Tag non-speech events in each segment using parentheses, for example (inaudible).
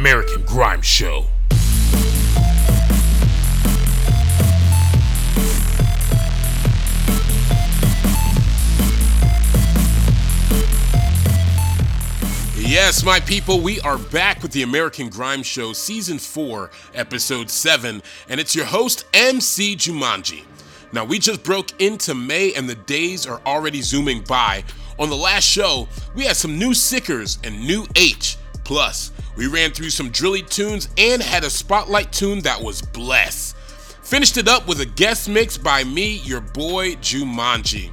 American Grime Show. Yes, my people, we are back with the American Grime Show, Season 4, Episode 7, and it's your host, MC Jumanji. Now, we just broke into May and the days are already zooming by. On the last show, we had some new Sickers and new H. Plus, we ran through some drilly tunes and had a spotlight tune that was bless. Finished it up with a guest mix by me, your boy Jumanji.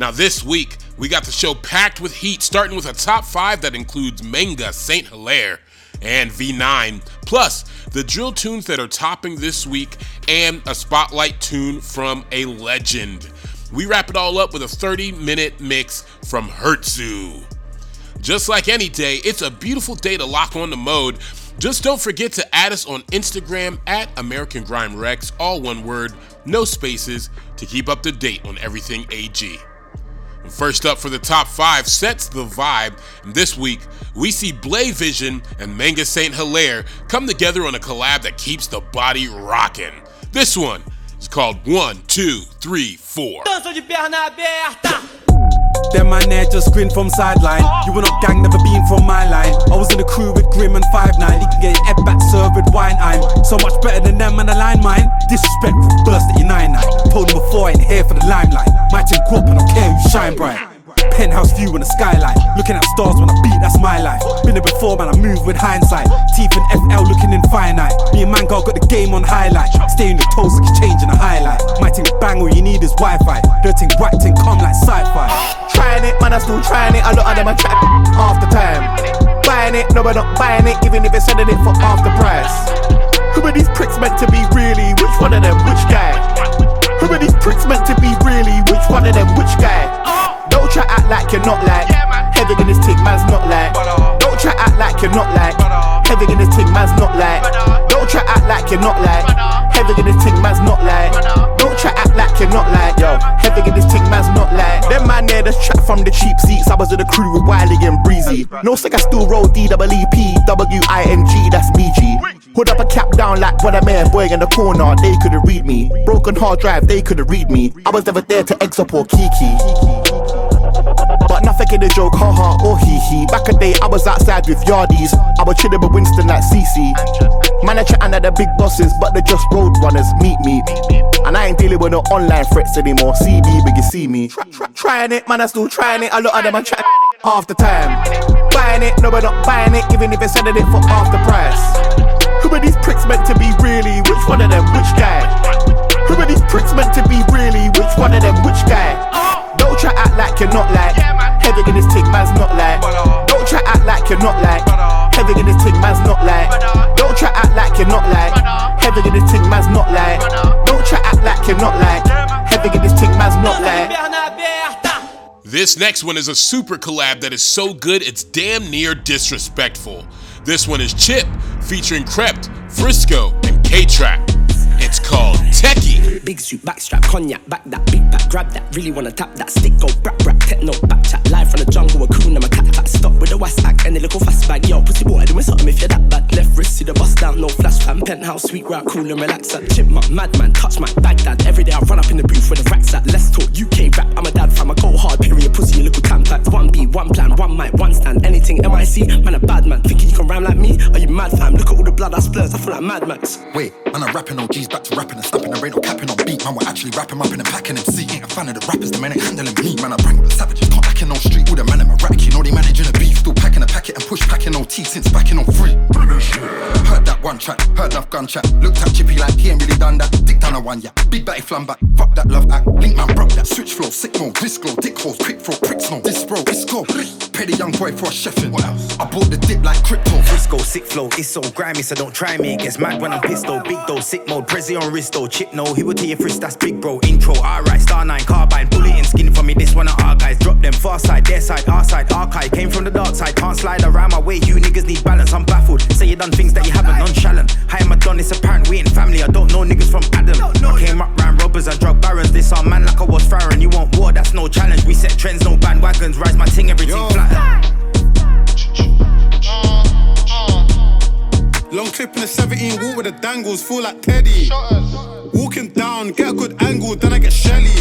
Now, this week, we got the show packed with heat, starting with a top five that includes Manga, Saint Hilaire, and V9, plus the drill tunes that are topping this week, and a spotlight tune from a legend. We wrap it all up with a 30 minute mix from Hertzu. Just like any day, it's a beautiful day to lock on the mode. Just don't forget to add us on Instagram at American Grime Rex, all one word, no spaces, to keep up to date on everything AG. First up for the top five sets the vibe. This week, we see Blay Vision and Manga Saint Hilaire come together on a collab that keeps the body rocking. This one is called One, Two, Three, Four. Them man there just grin from sideline. You were not gang, never been from my line. I was in a crew with Grim and 5 9 He can get your head back served with wine. I'm so much better than them and the line mine. Disrespectful, burst at your 9 9. Told them before I ain't here for the limelight. My team grew up and I don't care who shine bright. Penthouse view in the skyline. Looking at stars when I beat, that's my life. Been there before, man, I move with hindsight. Teeth and FL looking infinite. Me and Mango got the game on highlight. Stay in the toes like changing a highlight. My thing bang, all you need is Wi Fi. Dirty whack thing come like sci fi. Trying it, man, I still trying it. A lot of them are trying half the time. Buying it, no, we're not buying it, even if it's selling it for half the price. Who are these pricks meant to be really? Which one of them? Which guy? Who are these pricks meant to be really? Which one of them? Which guy? Don't try act like you're not like Heavy in this tick, man's not like Don't try act like you're not like Heavy in this tick, man's not like Don't try act like you're not like Heavy in this tick, man's not like Don't try act like you're not like Yo, heavy in this tick, man's not like Them man there that's trapped from the cheap seats. I was with the crew with Wiley and Breezy. No sick, I still roll D-W-E-P W-I-N-G, that's BG Hood up a cap down like what a man boy in the corner They couldn't read me. Broken hard drive, they couldn't read me. I was never there to up or Kiki but nothing in the joke, haha or oh, hee hee. Back a day, I was outside with yardies. I was chilling with Winston like CC. Man, I chatting at the big bosses, but they're just road runners. Meet me. And I ain't dealing with no online threats anymore. Me, but you see me. Try, try, trying it, man, I still trying it. A lot of them are trying half the time. Buying it, no, we're not buying it, even if it's selling it for half the price. Who are these pricks meant to be really? Which one of them? Which guy? Who are these pricks meant to be really? Which one of them? Which guy? Don't try act like you're not like Heavy in this tick, man's not like Don't try act like you're not like Heavy in this tick, man's not like Don't try act like you're not like Heavy in this tick, man's not like Don't try act like you're not like Heavy in this tick, man's not like This next one is a super collab that is so good it's damn near disrespectful. This one is Chip featuring Krept, Frisco, and K Trap. Called Techie. Big suit, backstrap, cognac, back that, big back, grab that. Really wanna tap that stick, go rap rap, techno, back chat. Live from the jungle, a coon, I'm a cat cat. Stop with the west act and the little fast bag. Yo, pussy boy, doing something if you're that bad. Left wrist, see the bust down, no flash fan. Penthouse, sweet rock, cool and relax. That chipmunk, madman, touch my Baghdad. Every day I run up in the booth with the racks at. Let's talk UK rap, I'm a dad fam, I go hard, period, pussy, you little tampax. One B, one plan, one mic, one stand. Anything MIC, man, a bad man. Thinking Are you mad fam? Look at all the blood I splurs, I feel like Mad Max. Wait, man, I'm rapping G's back to rapping and snapping. There ain't no capping on beat. Man, we're actually rapping up in the packing MC. Ain't a fan of the rappers, the men ain't handling me. Man, I bring up the savages, can't act in no street. All the men in my rack, you know they managing a beef. Still packing a packet and push packing on T since backing on free. Heard that one track, heard enough gun chat. Looked at Chippy like he ain't really done that. Dick down a one, yeah. Big batty flam back. Fuck that love act. Link man broke that switch flow. Sick mode, disc glow, dick holes, quick throw, pricks no. This bro, it's go. Pay the young boy for a chefin'. What else? I bought the dip like crypto. Frisco, sick flow, it's so grimy, so don't try me. It gets mad when I'm pissed though. Big though, sick mode, Prezi on wristo. Chip no, he will tell your frisk, that's big bro. Intro, alright, star nine, carbine, bullet in skin for me. This one of our guys. Drop them far side, their side, our side, archive. Came from the dark side, can't slide around my way. You niggas need balance, I'm baffled. Say you done things that you haven't, nonchalant. Hi, I'm a don, it's apparent we ain't family. I don't know niggas from Adam. I came up round robbers and drug barons. This our man like I was Farron. You want war, that's no challenge. We set trends, no bandwagons. Rise my ting, everything flat. Long clip in a 17, walk with the dangles, feel like Teddy. Walking down, get a good angle, then I get Shelly.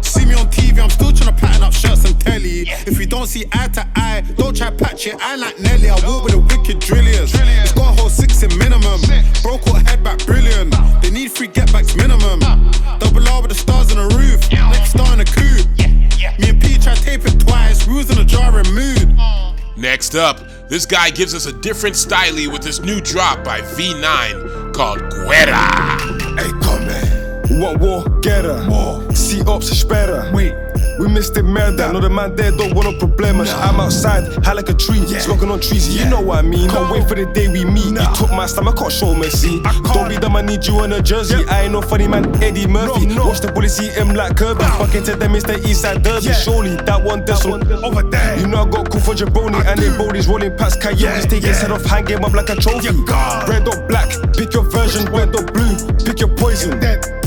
See me on TV, I'm still trying up shirts and telly. If we don't see eye to eye, don't try patch it. I like Nelly, I walk with the wicked drilliers. It's got a whole six in minimum. Bro caught head back brilliant. They need three get backs minimum. Double R with the stars on the roof. Next star in the coupe. Me and P try tape it twice. Was in a jarring mood. Next up, this guy gives us a different style with this new drop by V9 called Guerra. Hey, come man. What war? Get her. War. See ops, espera. Wait. We missed it, murder. No, the man there don't want no problemas. I'm outside, high like a tree, Yeah. smoking on trees. You know what I mean. Can't wait for the day we meet. Nah. You took my stomach, I can't show mercy. I can't. Don't be dumb, I need you on a jersey. I ain't no funny man, Eddie Murphy. No, no. Watch the bullets eat him like Kirby. Fucking to them, it's the East Side Derby. Yeah. Surely that one this one. Over there. You know I got cool for Jabroni and they bodies rolling past coyotes. Yeah, Take his head off, hang him up like a trophy. Yeah, God. Red or black, pick your version. Red or blue, pick your poison. Dead.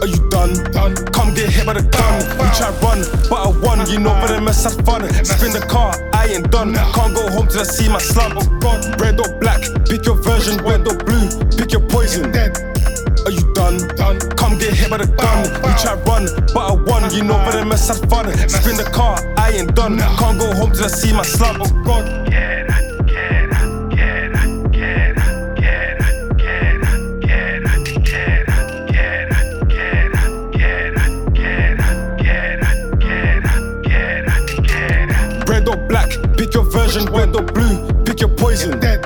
Are you done? Done. Come get hit by the gun. We try run, but I won. You know, but the mess had fun. Spin the car, I ain't done. Can't go home till I see my slump. Red or black, pick your version. Red or blue, pick your poison. Are you done? Done. Come get hit by the gun. We try run, but I won. You know, but the mess had fun. Spin the car, I ain't done. Can't go home till I see my slump. Oh black, pick your version. Red or blue, pick your poison. Dead.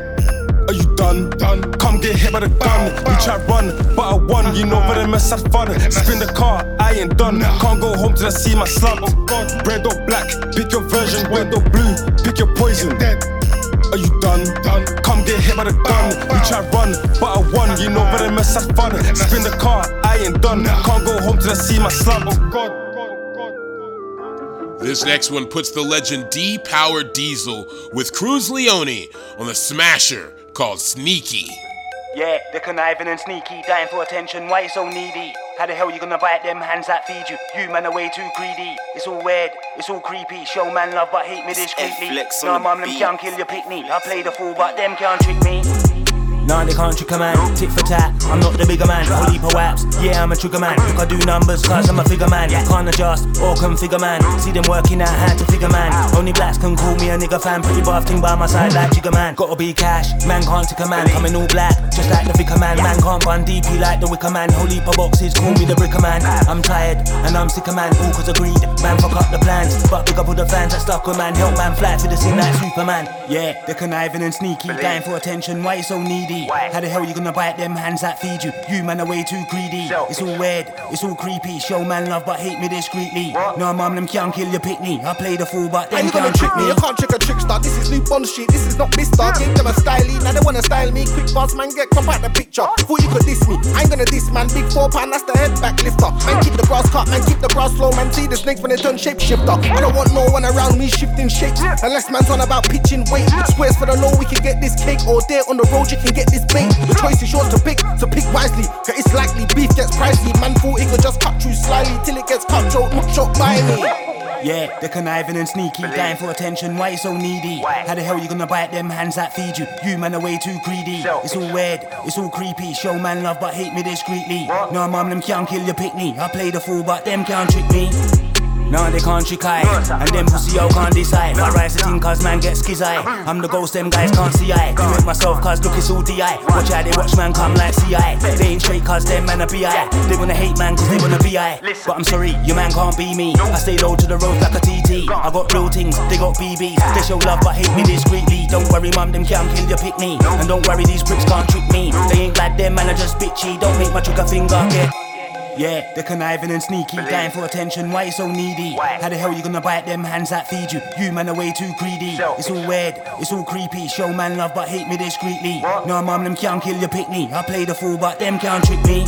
Are you done? Done. Come get hit by the gun. We try run, but I won. You know, but the mess had fun. Spin the car, I ain't done. Can't go home till I see my slump. Oh God. Red or black, pick your version. Red or blue, pick your poison. Dead. Are you done? Done. Come get hit by the gun. We try run, but I won. You know, but the mess had fun. Spin the car, I ain't done. Can't go home till I see my slump. Oh God. This next one puts the legend D Power Diesel with Kruz Leone on the smasher called Sneaky. Yeah, they're conniving and sneaky, dying for attention. Why you so needy? How the hell you gonna bite them hands that feed you? You man are way too greedy. It's all weird, it's all creepy. Show man love but hate me discreetly. No on the mum, them can't kill your pickney. I play the fool but them can't trick me. Nah, they can't trick a man. Tit for tat, I'm not the bigger man. Of waps, yeah, I'm a trigger man. Look, I do numbers, cause I'm a figure man. Can't adjust or configure man. See them working out how to figure man. Only blacks can call me a nigga fan. Pretty buff thing by my side like Jigger man. Gotta be cash, man can't tick a man. Coming all black, just like the vicar man. Man can't run DP like the wicker man. Whole heap of boxes, call me the bricker man. Ah. I'm tired and I'm sick of man. All cause of greed, man fuck up the plans. But big up all the fans that stuck with man. Help man fly to the scene like Superman. Yeah, they're conniving and sneaky, dying for attention. Why you so needy? How the hell you gonna bite them hands that feed you? You man are way too greedy. It's all weird, it's all creepy. Show man love but hate me discreetly. No mum, them can't kill your pickney. I play the fool but them can't trick me? You can't trick a trickster. This is new Bond shit. This is not Mister. Gave them a styly. Now they wanna style me. Quick buzz, man, get crop out the picture. Thought you could diss me. I ain't gonna diss, man. Big four pound, that's the head back lifter. Man, keep the grass cut, man, keep the grass slow, man. See the snakes when they turn shapeshifter. I don't want no one around me shifting shapes. Unless man's on about pitching weight. Squares for the low, we can get this cake. Or there on the road, you can get this bait. The choice is yours to pick, so pick wisely. Cause it's likely beef gets pricey. Man thought he could just cut through slyly till it gets cut throat, not shot by me. Yeah, they're conniving and sneaky, dying for attention. Why you so needy? How the hell you gonna bite them hands that feed you? You man are way too greedy. It's all weird, it's all creepy. Show man love but hate me discreetly. No mum, them can't kill your pickney. I play the fool but them can't trick me. No, they can't trick I. And them pussy yo can't decide. I rise the thing cause man get skizzy I'm the ghost them guys can't see I. Do it myself cause look it's all DI Watch how they watch man come like CI They ain't straight cause them man a BI They wanna hate man cause they wanna BI But I'm sorry, your man can't be me. I stay low to the road like a TT I got real things, they got BBs They show love but hate me discreetly. Don't worry mum, them can't kill your pick me. And don't worry these pricks can't trick me. They ain't glad them man are just bitchy. Don't make my trigger finger get yeah, they're conniving and sneaky, dying for attention. Why you so needy? Why? How the hell you gonna bite them hands that feed you? You man are way too greedy. It's all weird, it's all creepy. Show man love but hate me discreetly. No mum, them can't kill your pickney. I play the fool but them can't trick me.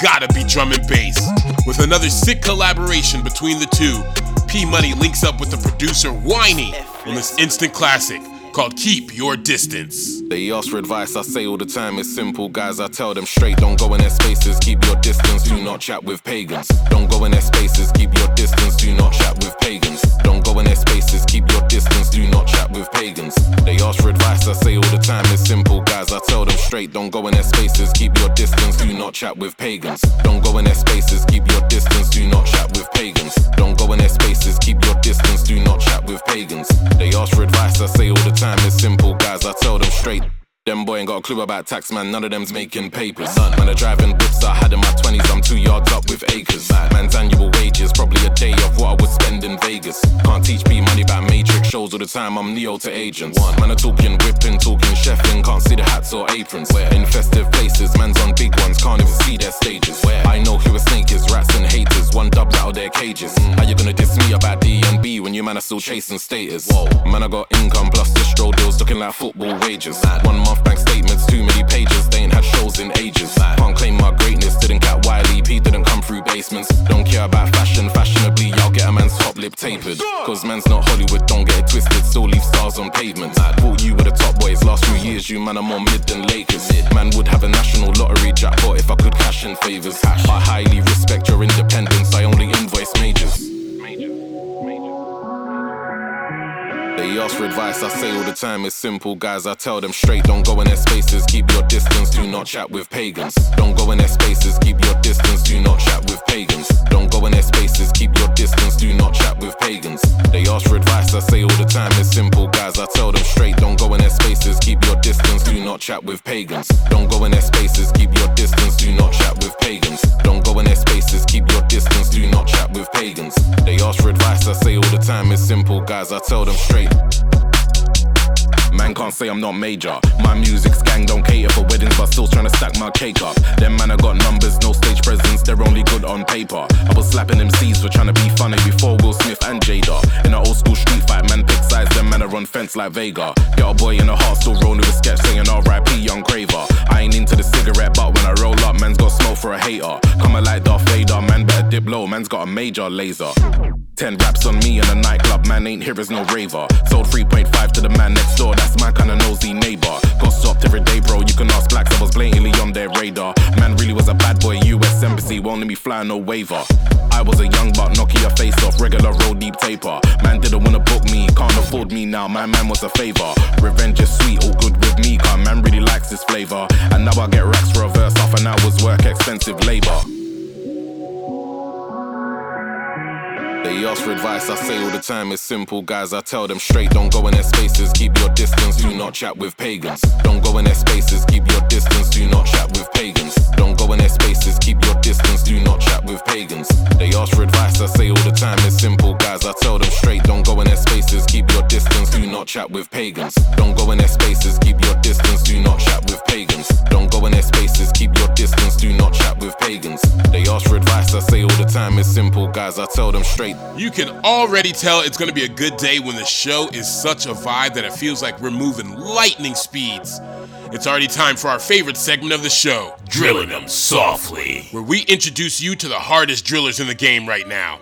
Gotta be drum and bass. With another sick collaboration between the two, P Money links up with the producer Whiney on this instant classic called Keep Your Distance. They ask for advice, I say all the time it's simple, guys. I tell them straight, don't go in their spaces, keep your distance, do not chat with pagans. Don't go in their spaces, keep your distance, do not chat with pagans. Don't go in their spaces, keep your distance, do not chat with pagans. They ask for advice, I say all the time it's simple, guys. I tell them straight, don't go in their spaces, keep your distance, do not chat with pagans. Don't go in their spaces, keep your distance, do not chat with pagans. Don't go in their spaces, keep your distance, do not chat with pagans. They ask for advice, I say all the time it's simple, guys. I tell them straight. Them boy ain't got a clue about tax, man. None of them's making papers. Man, are driving whips I had in my 20s. I'm two yards up with acres. Man's annual wages, probably a day of what I would spend in Vegas. Can't teach me money about Matrix shows all the time. I'm Neo to agents. Man, are talking whipping, talking chefing. Can't see the hats or aprons. In festive places, man's on big ones. Can't even see their stages. I know who a snake is, rats and haters. One out of their cages. Mm. How you gonna diss me about DNB when you man are still chasing status? Whoa, man, I got income plus distro deals looking like football wages. One month bank statements, too many pages. They ain't had shows in ages. Can't claim my greatness, didn't get Wiley, P didn't come through basements. Don't care about fashion, fashionably, I'll get a man's top lip tapered. Cause man's not Hollywood, don't get it twisted, still leave stars on pavements. Thought you were the top boys, last few years, you man are more mid than Lakers. Man would have a national lottery jackpot if I could cash in favors. I highly respect your Ask for advice, I say all the time it's simple, guys. I tell them straight, don't go in their spaces, keep your distance, do not chat with pagans. Don't go in their spaces, keep your distance, do not chat with pagans. Don't go in their spaces, keep your distance, do not chat with pagans. They ask for advice, I say all the time it's simple, guys. I tell them straight, don't go in their spaces, keep your distance, do not chat with pagans. Don't go in their spaces, keep your distance, do not chat with pagans. Don't go in their spaces, keep your distance, do not chat with pagans. They ask for advice, I say all the time it's simple, guys. I tell them straight. Man can't say I'm not major. My music's gang don't cater for weddings, but still trying to stack my cake up. Them man, I got numbers, no stage presence, they're only good on paper. I was slapping MCs for trying to be funny before Will Smith and Jada. In an old school street fight, man pick sides, them man are on fence like Vega. Get a boy in a heart, still rolling with sketch saying RIP Young Craver. I ain't into the cigarette, but when I roll up, man's got smoke for a hater. Coming like Darth Vader, man better dip low, man's got a major laser. Ten raps on me in a nightclub, man ain't here is no raver. Sold 3.5 to the man next door, that's my kind of nosy neighbor. Got stopped every day, bro. You can ask blacks, I was blatantly on their radar. Man really was a bad boy, US Embassy won't let me fly no waiver. I was a young but Nokia face off, regular road deep taper. Man didn't wanna book me, can't afford me now. My man was a favor. Revenge is sweet, all good with me, cause man really likes this flavor. And now I get racks for a verse, half an hour's work, expensive labor. They ask for advice, I say all the time it's simple, guys. I tell them straight, don't go in their spaces, keep your distance, do not chat with pagans. Don't go in their spaces, keep your distance, do not chat with pagans. Don't go in their spaces, keep your distance, do not chat with pagans. They ask for advice, I say all the time it's simple, guys. I tell them straight, don't go in their spaces, keep your distance, do not chat with pagans. Don't go in their spaces, keep your distance, do not chat with pagans. Don't go in their spaces, keep your distance, do not chat with pagans. They ask for advice, I say all the time it's simple, guys. I tell them straight. You can already tell it's going to be a good day when the show is such a vibe that it feels like we're moving lightning speeds. It's already time for our favorite segment of the show, Drilling Them Softly, where we introduce you to the hardest drillers in the game right now.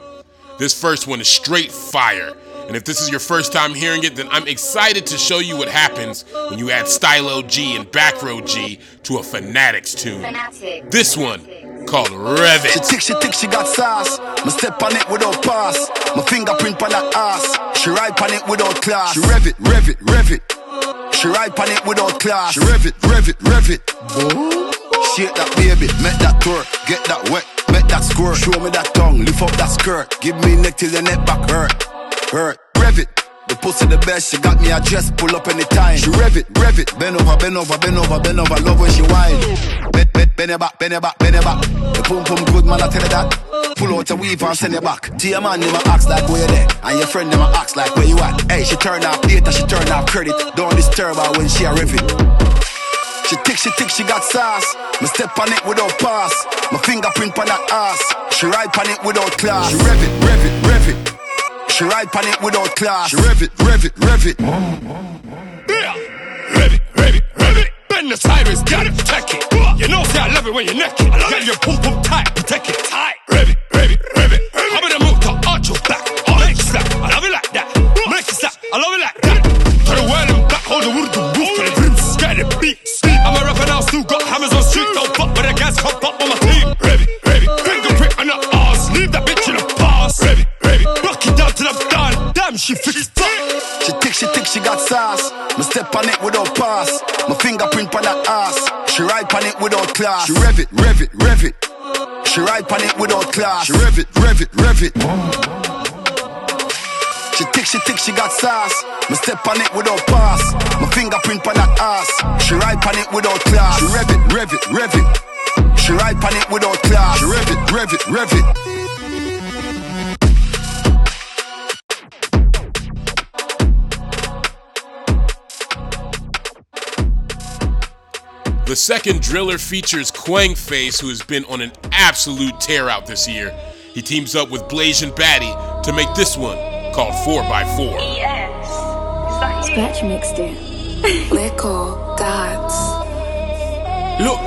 This first one is straight fire. And if this is your first time hearing it, then I'm excited to show you what happens when you add Stylo G and Back Row G to a Fanatics tune. This one called Rev She tick, she tick, she got sauce. My step on it without pass. My fingerprint on that ass. She ride on it without class. She rev it, rev it, rev it. She ride on it without class. She rev it, rev it, rev it. Shake that baby, make that twerk, get that wet, make that squirt. Show me that tongue, lift up that skirt. Give me neck till the neck back hurt, hurt. Rev it. The pussy the best, she got me a dress, pull up anytime. She rev it, rev it, bend over, bend over, bend over, bend over, love when she whine. Bend, bend, bend it back, bend it back, bend it back. The pum pum good man, I tell you that. Pull out a weave and send it back. To your man, them ask like where you there, and your friend them ask like where you at. Hey, she turn off data, she turn off credit. Don't disturb her when she a rev it. She tick, she tick, she got sauce. Me step on it without pass. My fingerprint on that ass. She ride on it without class. She rev it, rev it, rev it. She ride on it without class. She rev it, rev it, rev it. Yeah. Rev it, rev it, rev it. Bend the sideways, got it, check it. You know, see, I love it when you're naked. I got your pum pum tight, protect it tight. Rev it, rev it, rev it. I'm gonna move to arch your back. I'll make you slap. I love it like that. Make you slap. I love it like that. To the world and back, hold the wood, to roof, and the rims, get it beat. I'm a rapper now, still got hammers on street. Don't fuck with the gas, hop up on my team. Rev it, rev it. Finger print on the ass, leave that bitch in the past. Rev it. Damn, she fixed fuck. She think she think she got sauce. Me step on it without pass. My fingerprint on that ass. She ride on it without class. She rev it, rev it, rev it. She ride on it without class. She rev it, rev it, rev it. She think she think she got sauce. Me step on it without pass. My fingerprint on that ass. She ride on it without class. She rev it, rev it, rev it. She ride on it without class. She rev it, rev it, rev it. The second driller features Kwengface, who has been on an absolute tear out this year. He teams up with Blasian Batty to make this one called 4x4. Yes. Scratch mixed it. Lickle gods. Look,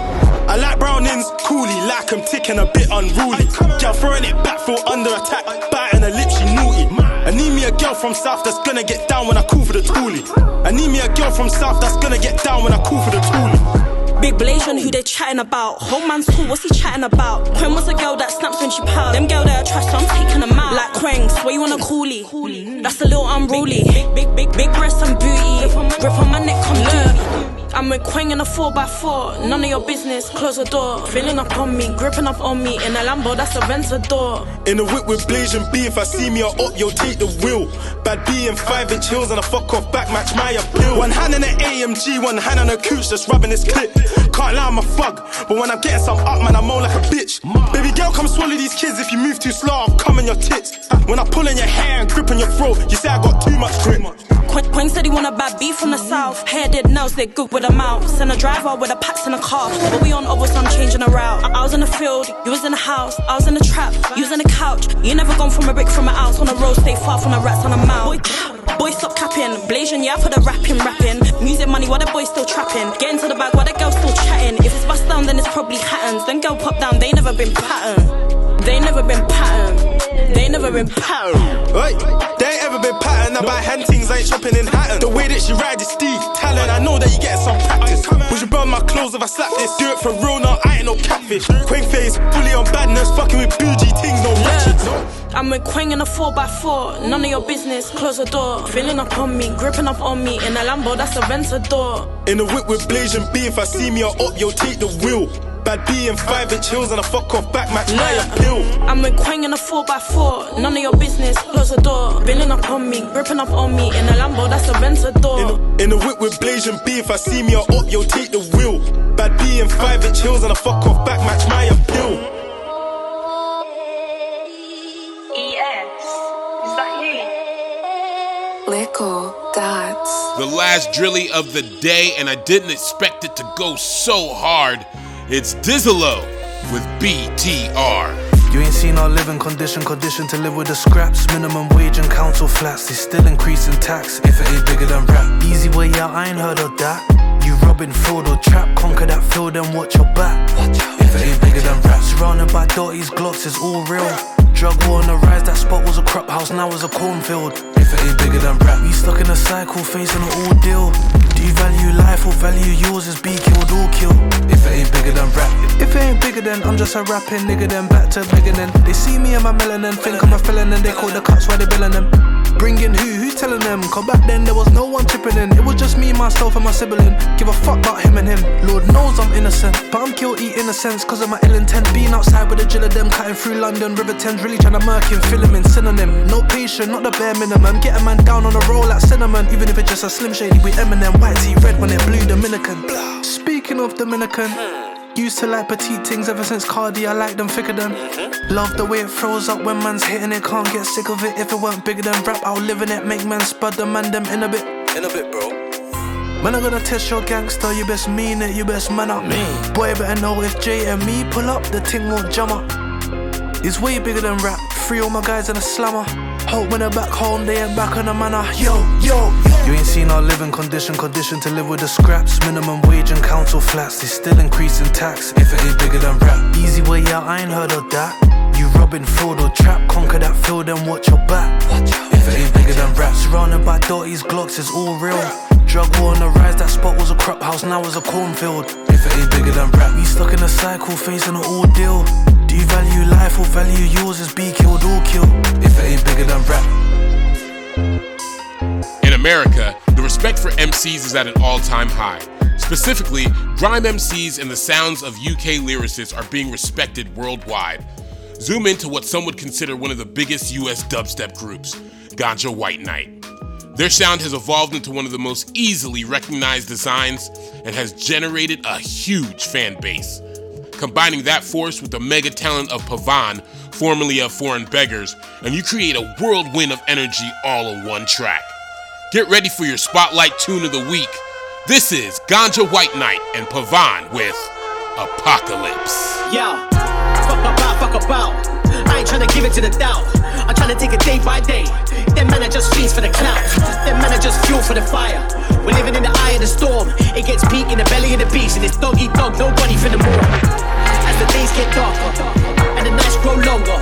I like brownings, coolie, like I'm ticking a bit unruly. Girl throwing it back, feel under attack, biting her lip, she naughty. I need me a girl from South that's gonna get down when I call for the toolie. I need me a girl from South that's gonna get down when I call for the toolie. Big Blasian, who they chatting about? Whole man's cool, what's he chatting about? Quinn was a girl that snaps when she pout. Them girl that are trash, so I'm taking them out. Like Kweng, swear you want a coolie. That's a little unruly. Big, big, big, big breasts and booty. Grip on my neck, come look. I'm a Kweng in a 4x4. None of your business, close the door. Filling up on me, gripping up on me. In a Lambo, that's a Ventador. In a whip with Blasian B, if I see me or up, yo, take the wheel. Bad B and 5 inch heels and a fuck off back match my appeal. One hand in the AMG, one hand on the cooch, just rubbing this clip. Can't lie, I'm a thug, but when I'm getting some up, man, I'm all like a bitch. Baby girl, come swallow these kids. If you move too slow, I'll come in your tits. When I pull in your hair and grip your throat, you say I got too much grip. Kweng, Kweng said he want a bad beef from the south. Hair did nails, they good with a mouth. Send a driver with a packs in a car. But we on over some changing a route. I, I was in the field, you was in the house. I was in the trap, you was in the couch. You never gone from a brick from a house on the road, stay far from the rats on the mouth. Boy, (sniffs) boy, stop capping. Blasian, yeah, for the rapping, rapping. Music money, while the boy still trapping. Get into the bag while the girl still chatting. If it's bust down, then it's probably Hattons. Then girl pop down, they never been pattern. They never been pattern. They never been pattern. Hey, they ain't ever been patterned. I buy hand things, I ain't shopping in Hatton. The way that she ride is Steve talent. I know that you get some practice. Would you burn my clothes if I slap this? Do it for real, no, I ain't no catfish. Queen face, fully on badness, fucking with bougie things, no ratchets. I'm with Kweng in a 4x4. None of your business, close the door. Filling up on me, gripping up on me. In a Lambo, that's a Ventador. In a whip with Blasian B, if I see me up, yo, take the wheel. Bad B and 5 inch heels and a fuck off back match my appeal. I'm with Kweng in a 4x4. None of your business, close the door. Filling up on me, gripping up on me. In a Lambo, that's a Ventador. In a whip with Blasian B, if I see me up, yo, take the wheel. Bad B and 5 inch heels and a fuck off back match my appeal. The last drilly of the day, and I didn't expect it to go so hard. It's Dizzolo with BTR. You ain't seen our living condition, condition to live with the scraps. Minimum wage and council flats, they still increasing tax. If it ain't bigger than rap, easy way out, I ain't heard of that. You robbing field or trap, conquer that field and watch your back. If it ain't bigger than rap, surrounded by dotties, glocks, it's all real. Drug war on the rise, that spot was a crop house, now it's a cornfield. If it ain't bigger than rap, we stuck in a cycle, facing an ordeal. Do you value life or value yours? Is be killed or kill? If it ain't bigger than rap, if it ain't bigger than, I'm just a rapping nigga, then back to bigger than. They see me and my melanin, think I'm a felon, and they call the cops why they billing them. Bringing who? Who telling them? Cause back then there was no one chipping in. It was just me, myself, and my sibling. Give a fuck about him and him. Lord knows I'm innocent, but I'm guilty in a sense. Cause of my ill intent. Being outside with a jill of them, cutting through London. River Thames, really trying to murk him, fill him in synonym. No patient, not the bare minimum. Get a man down on a roll like cinnamon. Even if it's just a slim shady with Eminem. White tea red when it blue Dominican. Speaking of Dominican. Used to like petite things ever since Cardi, I like them thicker than. Love the way it throws up when man's hitting it, can't get sick of it. If it weren't bigger than rap, I'll live in it, make man spud the man them in a bit. In a bit, bro. Man, I'm gonna test your gangster, you best mean it, you best man up. Me. Boy, better know if J and me pull up, the ting won't jump up. It's way bigger than rap, free all my guys in a slammer. Hope when they're back home, they ain't back on the manor. Yo, yo, You ain't seen our living condition, condition to live with the scraps. Minimum wage and council flats, they still increasing tax. If it ain't bigger than rap, easy way out, I ain't heard of that. You robbing field or trap, conquer that field and watch your back. If it ain't bigger than rap, surrounded by dotties, glocks, it's all real. Drug war on the rise, that spot was a crop house, now it's a cornfield. If if it ain't bigger than rap. We stuck in a cycle, facing an ordeal. Do you value life or value yours as be killed or kill? If it ain't bigger than rap. In America, the respect for MCs is at an all time high. Specifically, grime MCs and the sounds of UK lyricists are being respected worldwide. Zoom into what some would consider one of the biggest US dubstep groups, Ganja White Night. Their sound has evolved into one of the most easily recognized designs and has generated a huge fan base. Combining that force with the mega talent of Pavan, formerly of Foreign Beggars, and you create a whirlwind of energy all in one track. Get ready for your spotlight tune of the week. This is Ganja White Night and Pavan with Apocalypse. Yo, fuck about, fuck about. Ain't tryna give it to the doubt. I'm tryna take it day by day. Them men are just fiends for the clout. Them men are just fuel for the fire. We're living in the eye of the storm. It gets peak in the belly of the beast, and it's dog eat dog, nobody for the more. As the days get darker and the nights grow longer.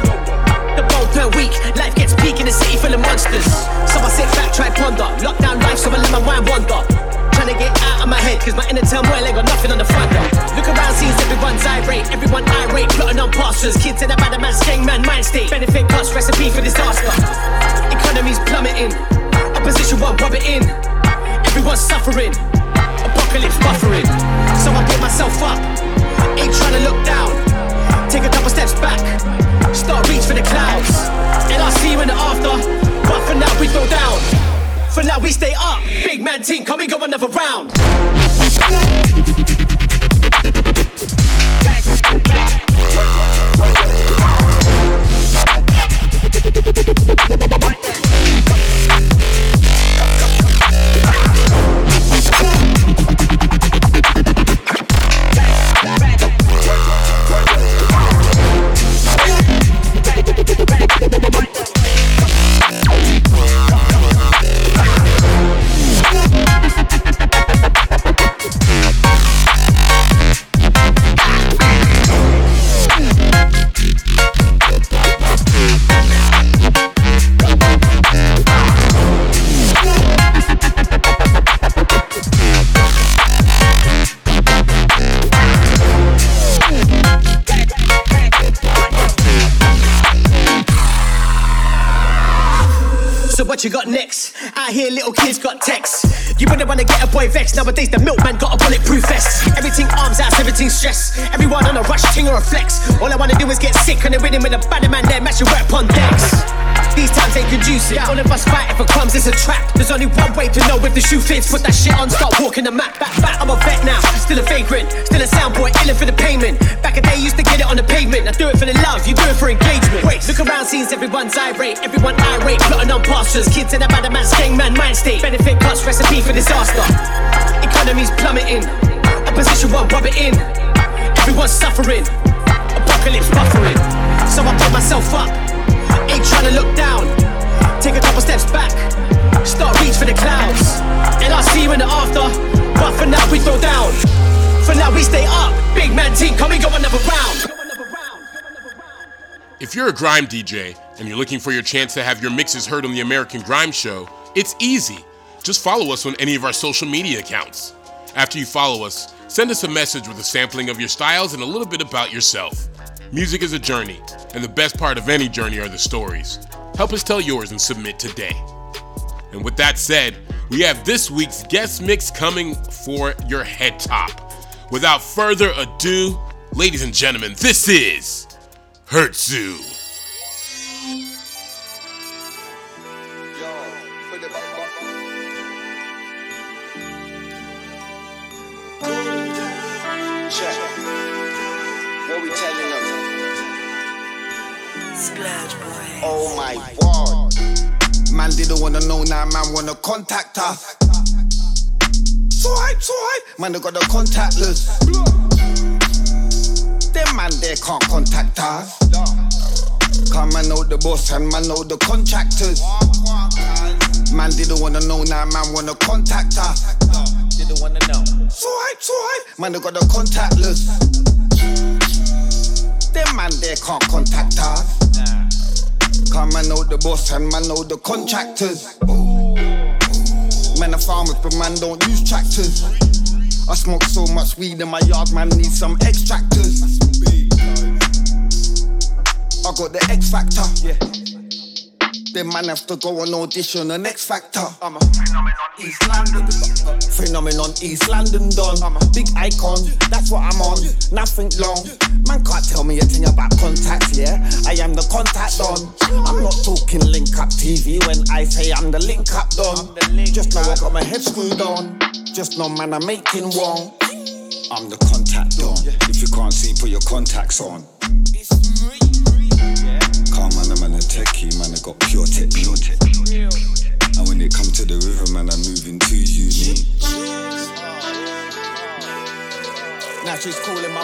The bold turn weak, life gets peak in the city full of monsters. So I sit back, try ponder. Lockdown life, so I let my mind wander. Trying to get out of my head, cause my inner turmoil ain't got nothing on the front. Look around, sees everyone's irate, everyone irate, plotting on pastors. Kids in a bad man's gang man mind state. Benefit cuts, recipe for disaster. Economy's plummeting, opposition won't rub it in. Everyone's suffering, apocalypse buffering. So I pick myself up, ain't trying to look down. Take a couple steps back, start reach for the clouds. And I'll see you in the after, but for now we go down. For now we stay up. Big man team, come and go another round. What you got next? I hear little kids got texts. You better wanna get a boy vexed. Nowadays the milkman got a bulletproof vest. Everything arms out, everything stress. Everyone on a rush, ting or a flex. All I wanna do is get sick on the rhythm with a bad man there, match your rap on decks. These times ain't conducive. All of us fighting for crumbs, it's a trap. There's only one way to know if the shoe fits. Put that shit on, start walking the map. Back, back, I'm a vet now. Still a vagrant, still a sound boy, illin' for the payment. Back a day, used to get it on the pavement. I do it for the love, you do it for engagement. Wait, look around, scenes, everyone's irate. Everyone irate, plotting on pastures. Kids in a bad man's gang man mind state. Benefit cuts, recipe for disaster. Economy's plummeting, opposition won't rub it in. Everyone's suffering, apocalypse buffering. So I put myself up, ain't trying to look down. Take a couple steps back, start reach for the clouds. And I'll see you in the after, but for now we throw down. For now we stay up, big man team, come and go another round. If you're a grime DJ and you're looking for your chance to have your mixes heard on the American Grime Show, it's easy. Just follow us on any of our social media accounts. After you follow us, send us a message with a sampling of your styles and a little bit about yourself. Music is a journey, and the best part of any journey are the stories. Help us tell yours and submit today. And with that said, we have this week's guest mix coming for your head top. Without further ado, ladies and gentlemen, this is Hertzu. Check. Splurge boy. Oh my word. Man didn't wanna know now, man wanna contact us. So hype, so hype. Man, they got the contactless. Them man, they can't contact us. Come man know the boss and man know the contractors. Man didn't wanna know now, man wanna contact us. Didn't wanna know. So hype, so hype. Man, they got the contactless. Them man, they can't contact us. Come and know the boss and man know the contractors. Man, the farmers, but man don't use tractors. I smoke so much weed in my yard, man, need some extractors. I got the X Factor. Yeah. Then man have to go on audition The next Factor. I'm a phenomenon East London. Phenomenon East London Don. I'm a big icon. That's what I'm on. Nothing long. Man can't tell me a thing about contacts. Yeah, I am the contact Don. I'm not talking link up TV when I say I'm the link up Don. Just know I got my head screwed on. Just know man I'm making wrong. I'm the contact Don. If you can't see, put your contacts on. Calm man, I'm a techie, man, I got pure technique. And when it comes to the rhythm, man, I'm moving too unique. Now she's calling my,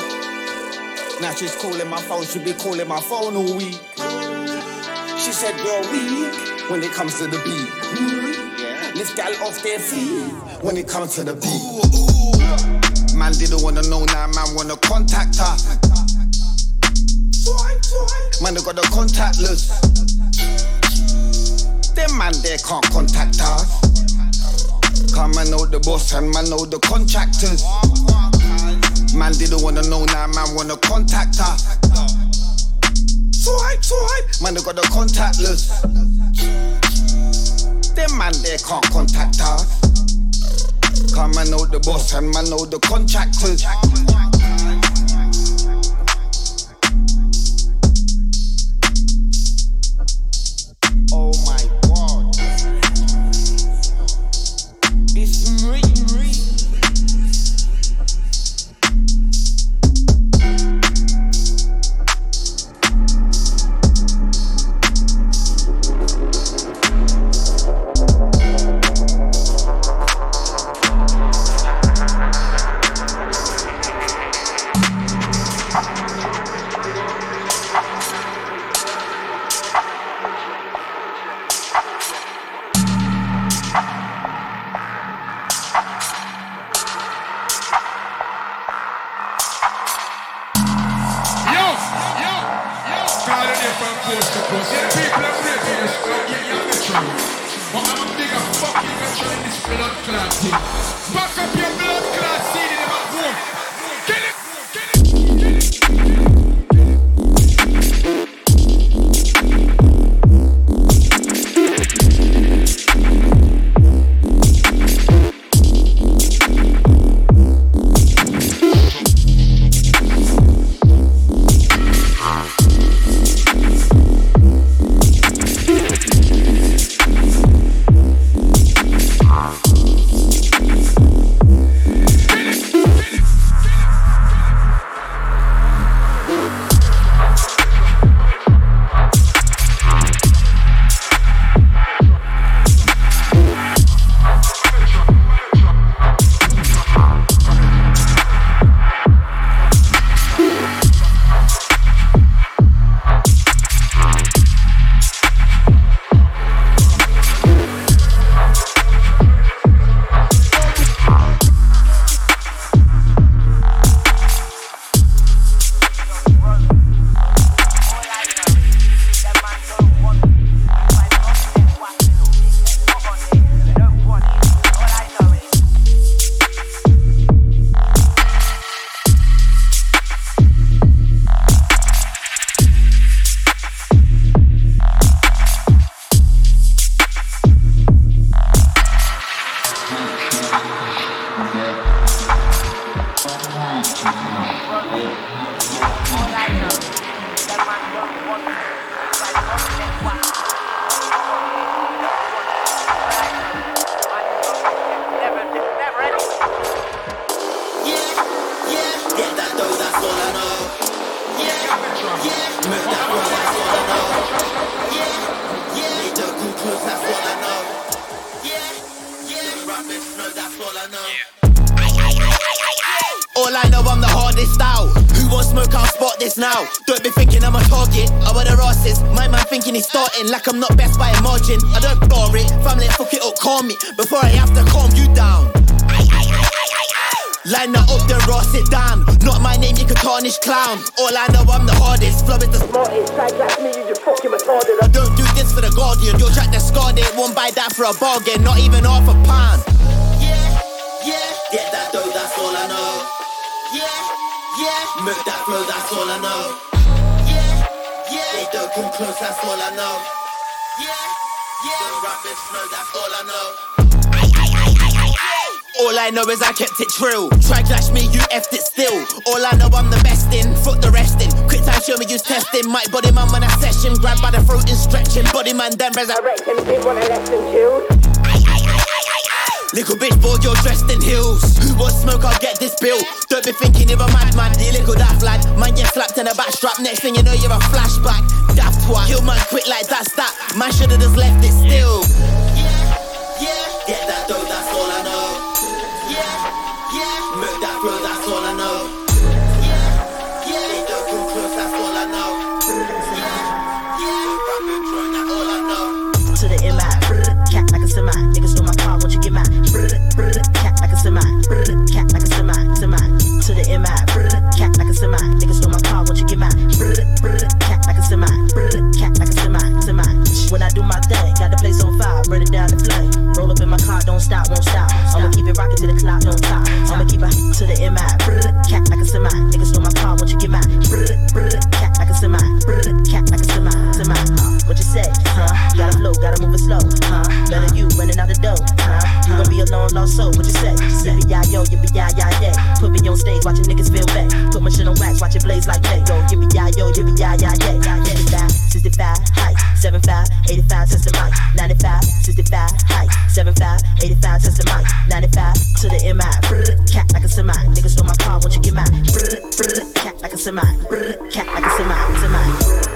now she's calling my phone. She be calling my phone all week. She said you're weak when it comes to the beat. Lift gal off their feet when it comes to the beat. Man didn't wanna know now, man wanna contact her. Man, they got the contactless. Them man there can't contact us. Come man know the boss and man know the contractors. Man didn't wanna know now, man wanna contact us. Man, they got the contactless. Them man there can't contact us. Come man know the boss and man know the contractors. Oh my thinking like I'm not best by a margin. I don't bar it. Family, fuck it up, calm it. Before I have to calm you down. Line up, then ross it down. Not my name, you can tarnish clown. All I know, I'm the hardest. Flow is the smartest. Try like me, you just fucking retarded. I don't do this for the Guardian. Your track that scarred it. Won't buy that for a bargain. Not even half a pound. Yeah, Yeah, get that dough, that's all I know. Yeah, yeah, make that flow, that's all I know. Come close, that's all I know. Yeah, yeah, the rappers know, that's all I know. All I know is I kept it true. Try clash me, you effed it still. All I know I'm the best in, foot the rest in. Quick time, show me use testing. Might body man when I session. Grab by the throat and stretching. Body man then resurrect him. Did want a lesson too. Little bitch, boy, you're dressed in heels. Who wants smoke? I'll get this bill. Don't be thinking you're a madman. You little daft lad. Man, get slapped in the back strap. Next thing you know, you're a flashback. Daft twat. Kill man quick like that's that. Man should've just left it still. Down the flame. Roll up in my car, don't stop, won't stop. I'ma keep it rocking till the clock don't stop. I'ma keep it to the MI. Cat like a semi. Niggas stole my car, won't you get mine? Cat like a semi. Cat like a semi. Semi. What you say? Huh? Gotta flow, gotta move it slow. Huh? Better you running out the door. Huh? You gon' be a long lost soul. What you say? Yippee yi yo, yippee yi yi yay. Put me on stage, watching niggas feel back. Put my shit on wax, watch it blaze like day. Yo, yippee yi yo, yippee yi yi yay. 55, 65, height, 75, 85, test the mic. 95, 65, height, 75, 85, test the mic. 95 to the MI. Cat like a semi. Niggas stole my car, won't you get mine? Brr, brr, cat like a semi. Brr, cat like a semi. Semi.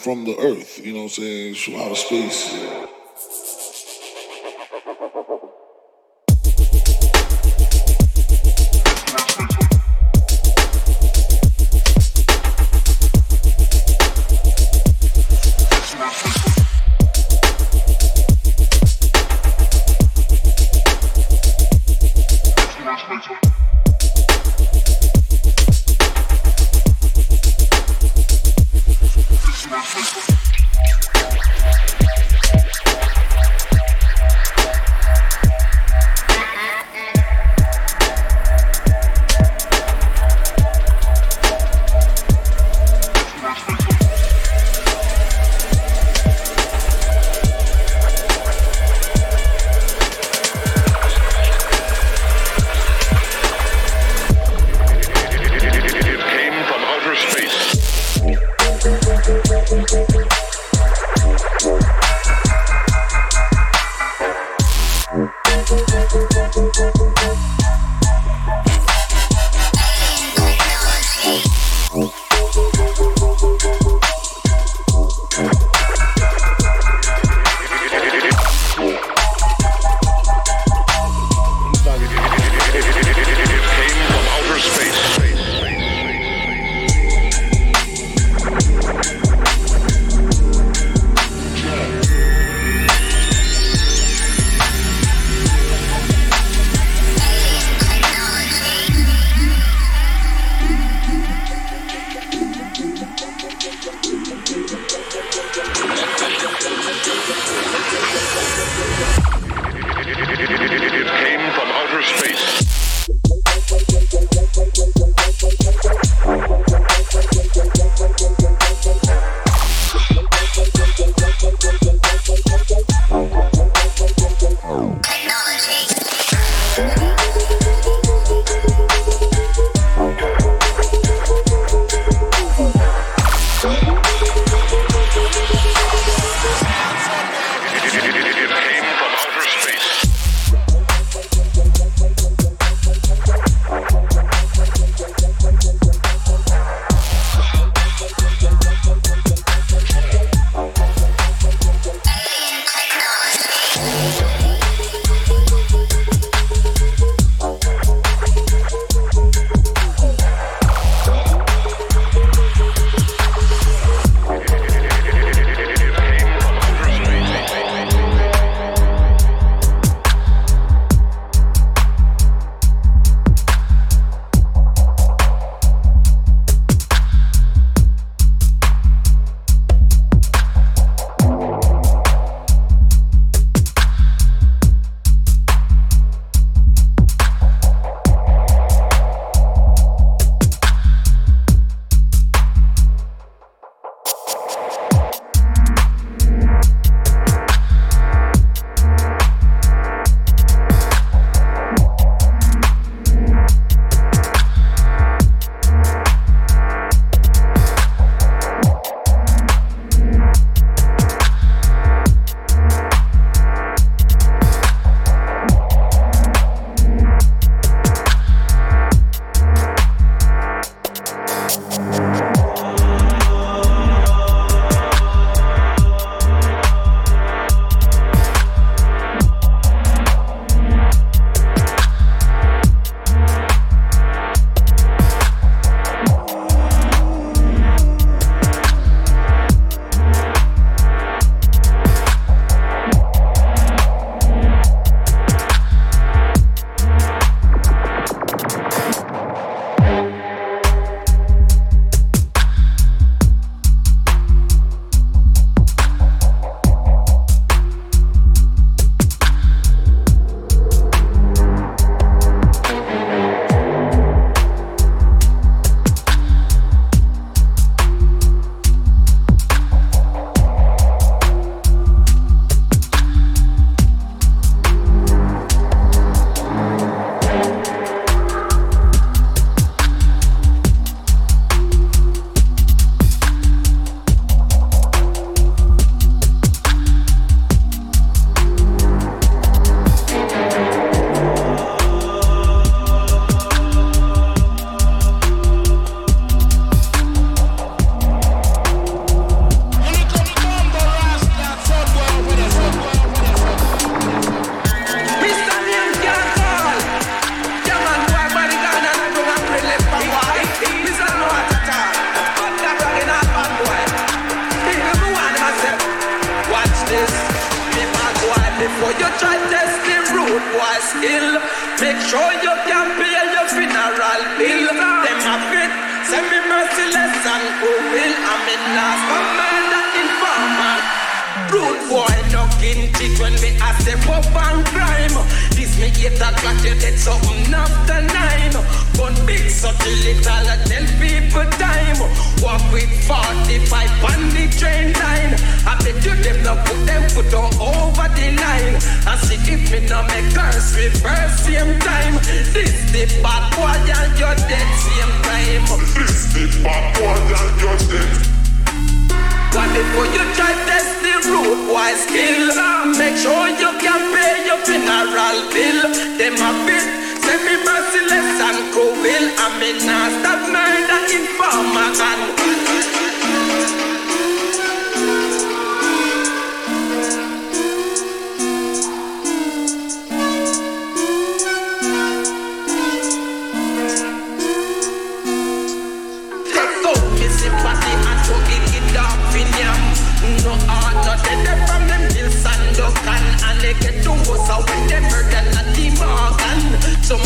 from the earth, you know what I'm saying, from outer space.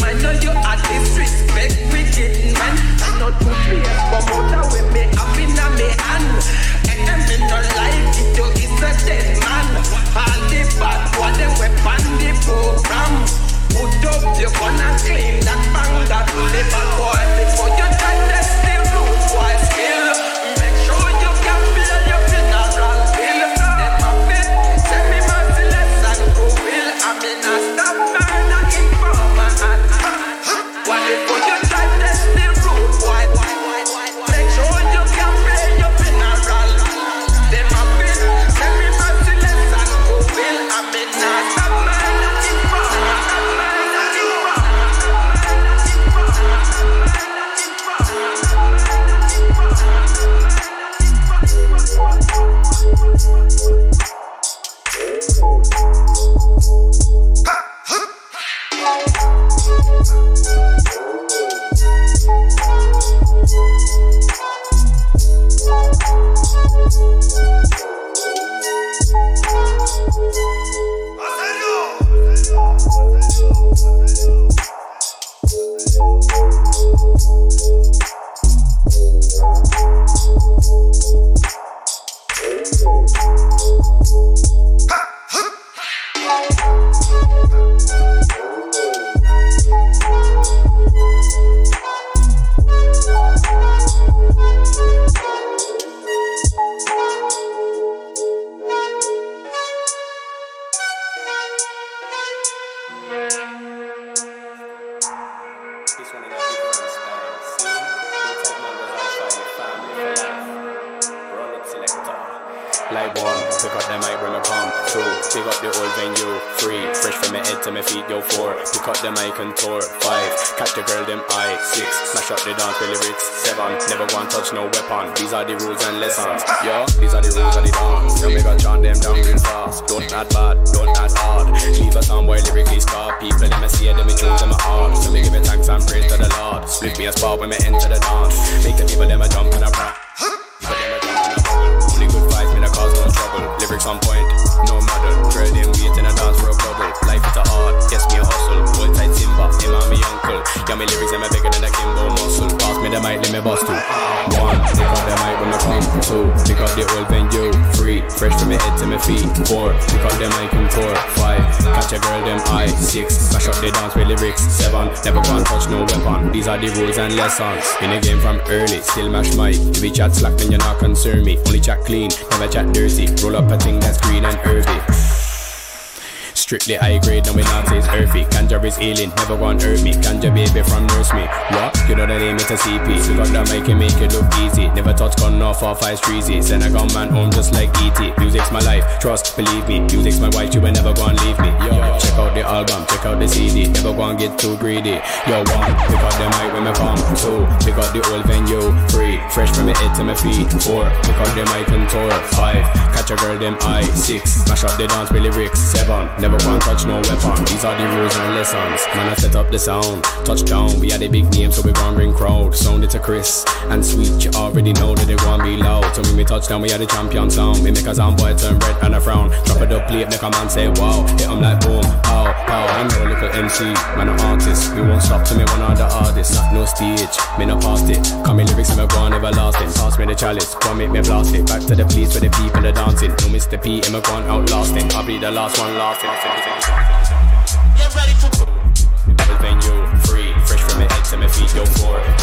I know you are disrespect wicked man two players come out with the old venue. Three, fresh from my head to my feet. Yo, four, pick up the mic and tour. Five, catch the girl them eye. Six, smash up the dance with lyrics. Seven, never go and touch no weapon. These are the rules and lessons. Yo, these are the rules and the dance. Yo, make a chant them down real fast. Don't act bad, don't act hard. Leave a boy lyrically scar. People let me see them in tunes in my heart. So me give me thanks and praise to the Lord. Split me a spot when me enter the dance. Make the people them a jump and a rap. Only good vibes, me that cause no trouble. Lyrics on point, no model. Trading weight in a dance for a bubble. Life is a art, yes me a hustle. Hold tight Simba, him and me uncle. Yeah, me lyrics, I'm bigger than a Kimbo muscle. Pass me the mic, let me bust two. One, pick up the mic when I come. Two, pick up the old venue. Three, fresh from my head to my feet. Four, pick up the mic and tour. Five, catch a girl them eye. Six, smash up the dance with lyrics. Seven, never gonna touch no weapon. These are the rules and lessons. In the game from early, still mash mic. If we chat slack, then you're not concern me. Only chat clean, never chat dirty. Roll up a thing that's green and earthy. Strictly high grade, no say it's earthy. Ganja is healing, never gonna hurt me. Ganja baby from nurse me. What? You know the name, it's a CP. You got that mic and make it look easy. Never touch gun off off ice treasy. Send a gun home just like ET. Music's my life, trust, believe me. Music's my wife, you will never gonna leave me. Yo, check out the album, check out the CD. Never gonna get too greedy. Yo, one, pick up the mic when me come. Two, pick up the old venue. Three, fresh from my head to my feet. Four, pick up the mic and tour. Five, catch a girl them eye. Six, smash up the dance with lyrics. Seven, never never want touch no weapon. These are the rules and lessons. Man, I set up the sound. Touchdown, we had a big name, so we gon' bring crowd. Sound it to Chris and Sweet. You already know that they won't be loud. So when we touchdown, we had a champion sound. We make a sound boy turn red and a frown. Drop it up plate, make a man say wow. Hit 'em like boom, pow, pow. I'm no little MC, man, an artist. We won't stop till me one of the artists. No stage, me no past it. Come in lyrics, me go on everlasting. Pass me the chalice, come make me blast it. Back to the place where the people are dancing. No Mr. P, him a gone outlasting. I'll be the last one laughing. Venue, free, fresh from head go.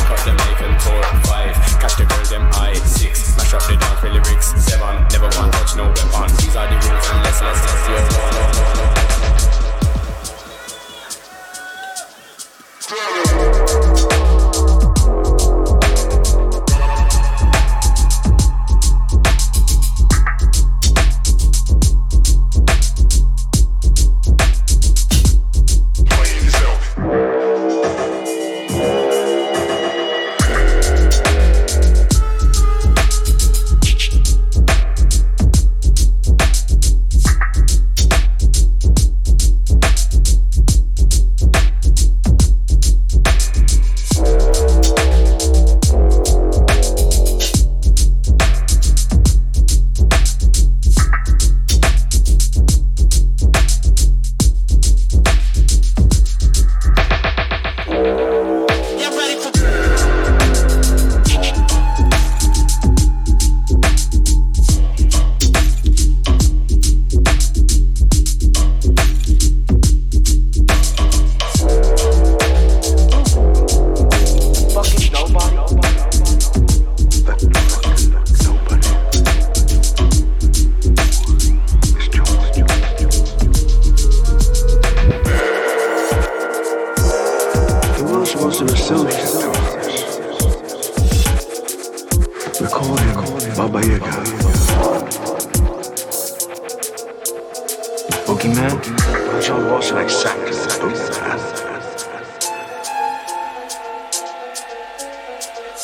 Cut the mic and tour, five. Catch the girl, them six. Up the dance lyrics, seven. Never want touch no weapon. These are the rules and let's no no no no.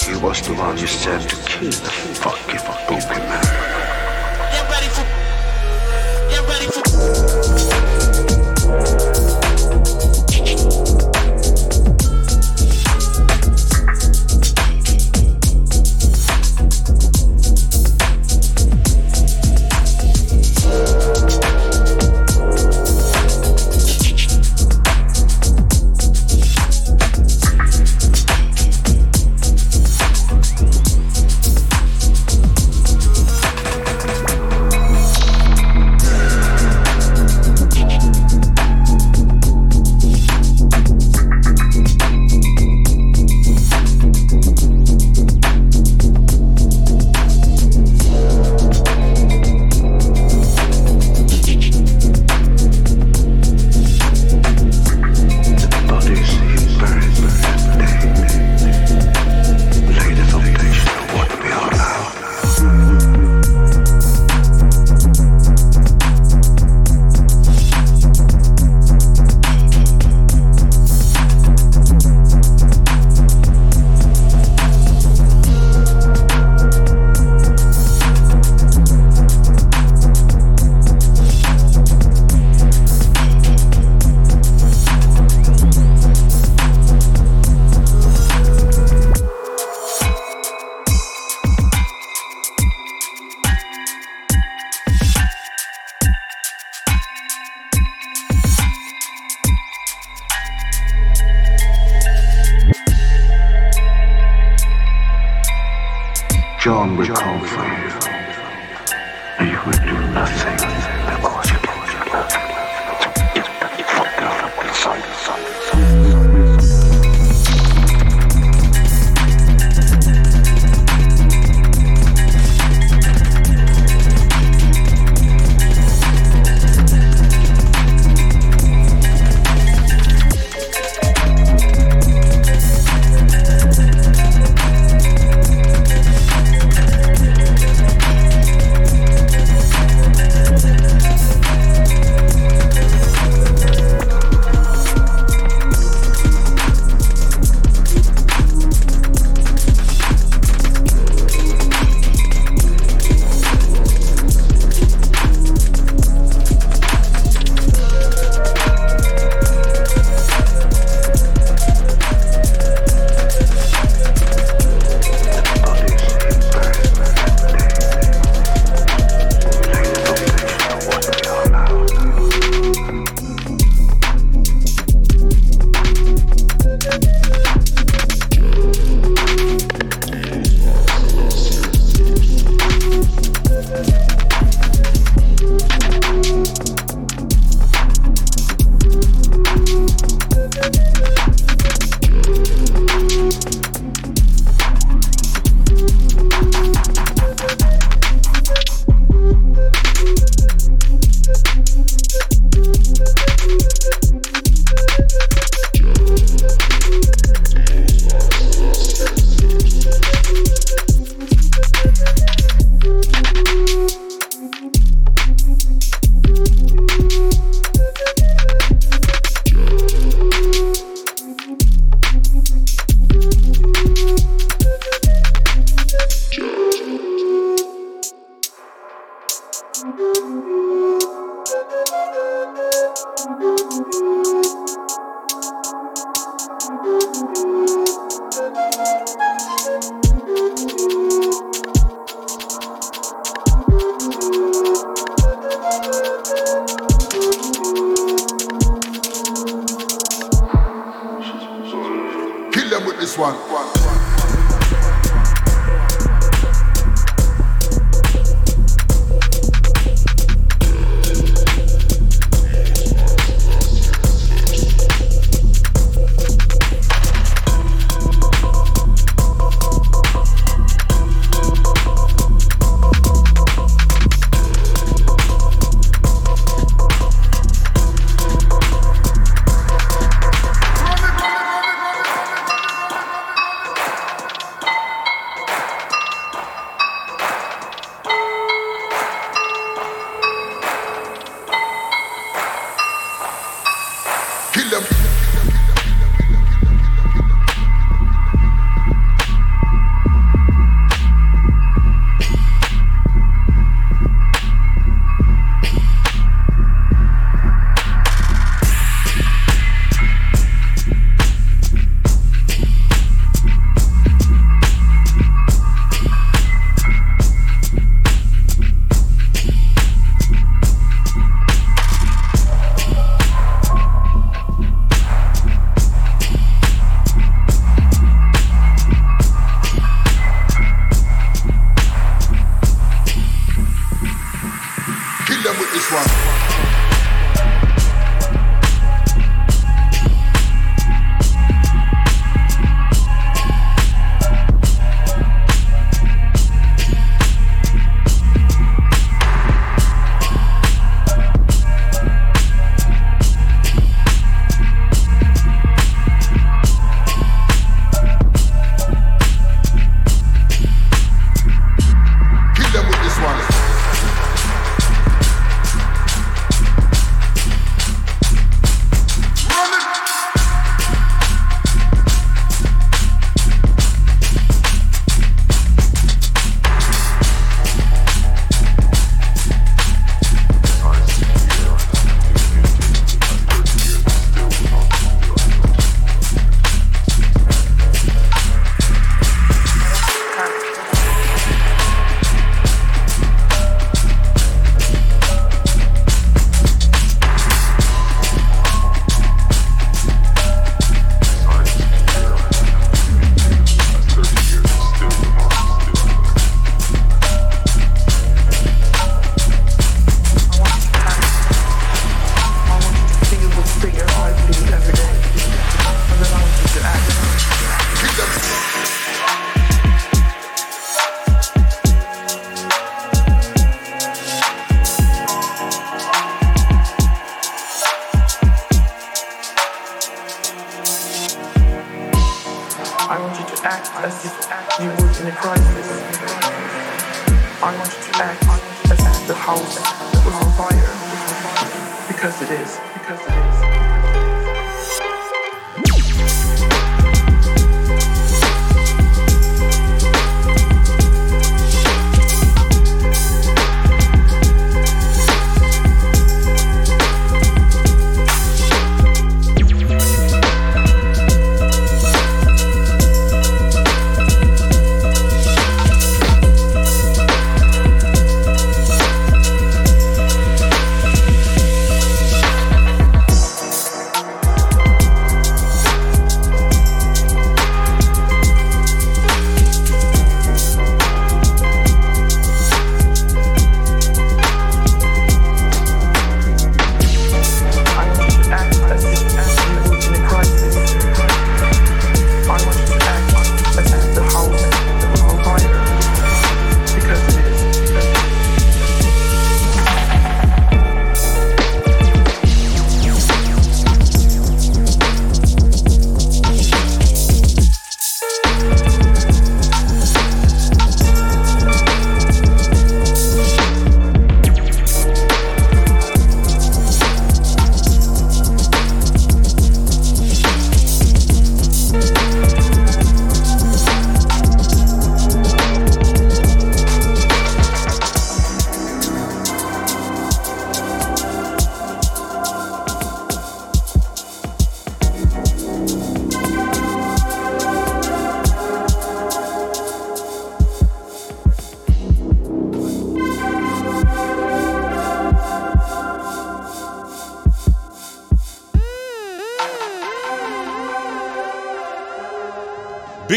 He was the one you said to kill the fucking boogeyman.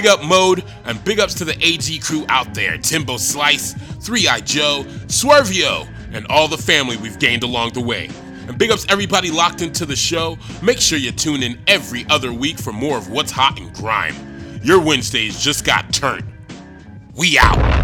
Big up Mode, and big ups to the AG crew out there Timbo Slice, 3 Eye Joe, Swervio, and all the family we've gained along the way. And big ups everybody locked into the show. Make sure you tune in every other week for more of what's hot in grime. Your Wednesdays just got turned. We out.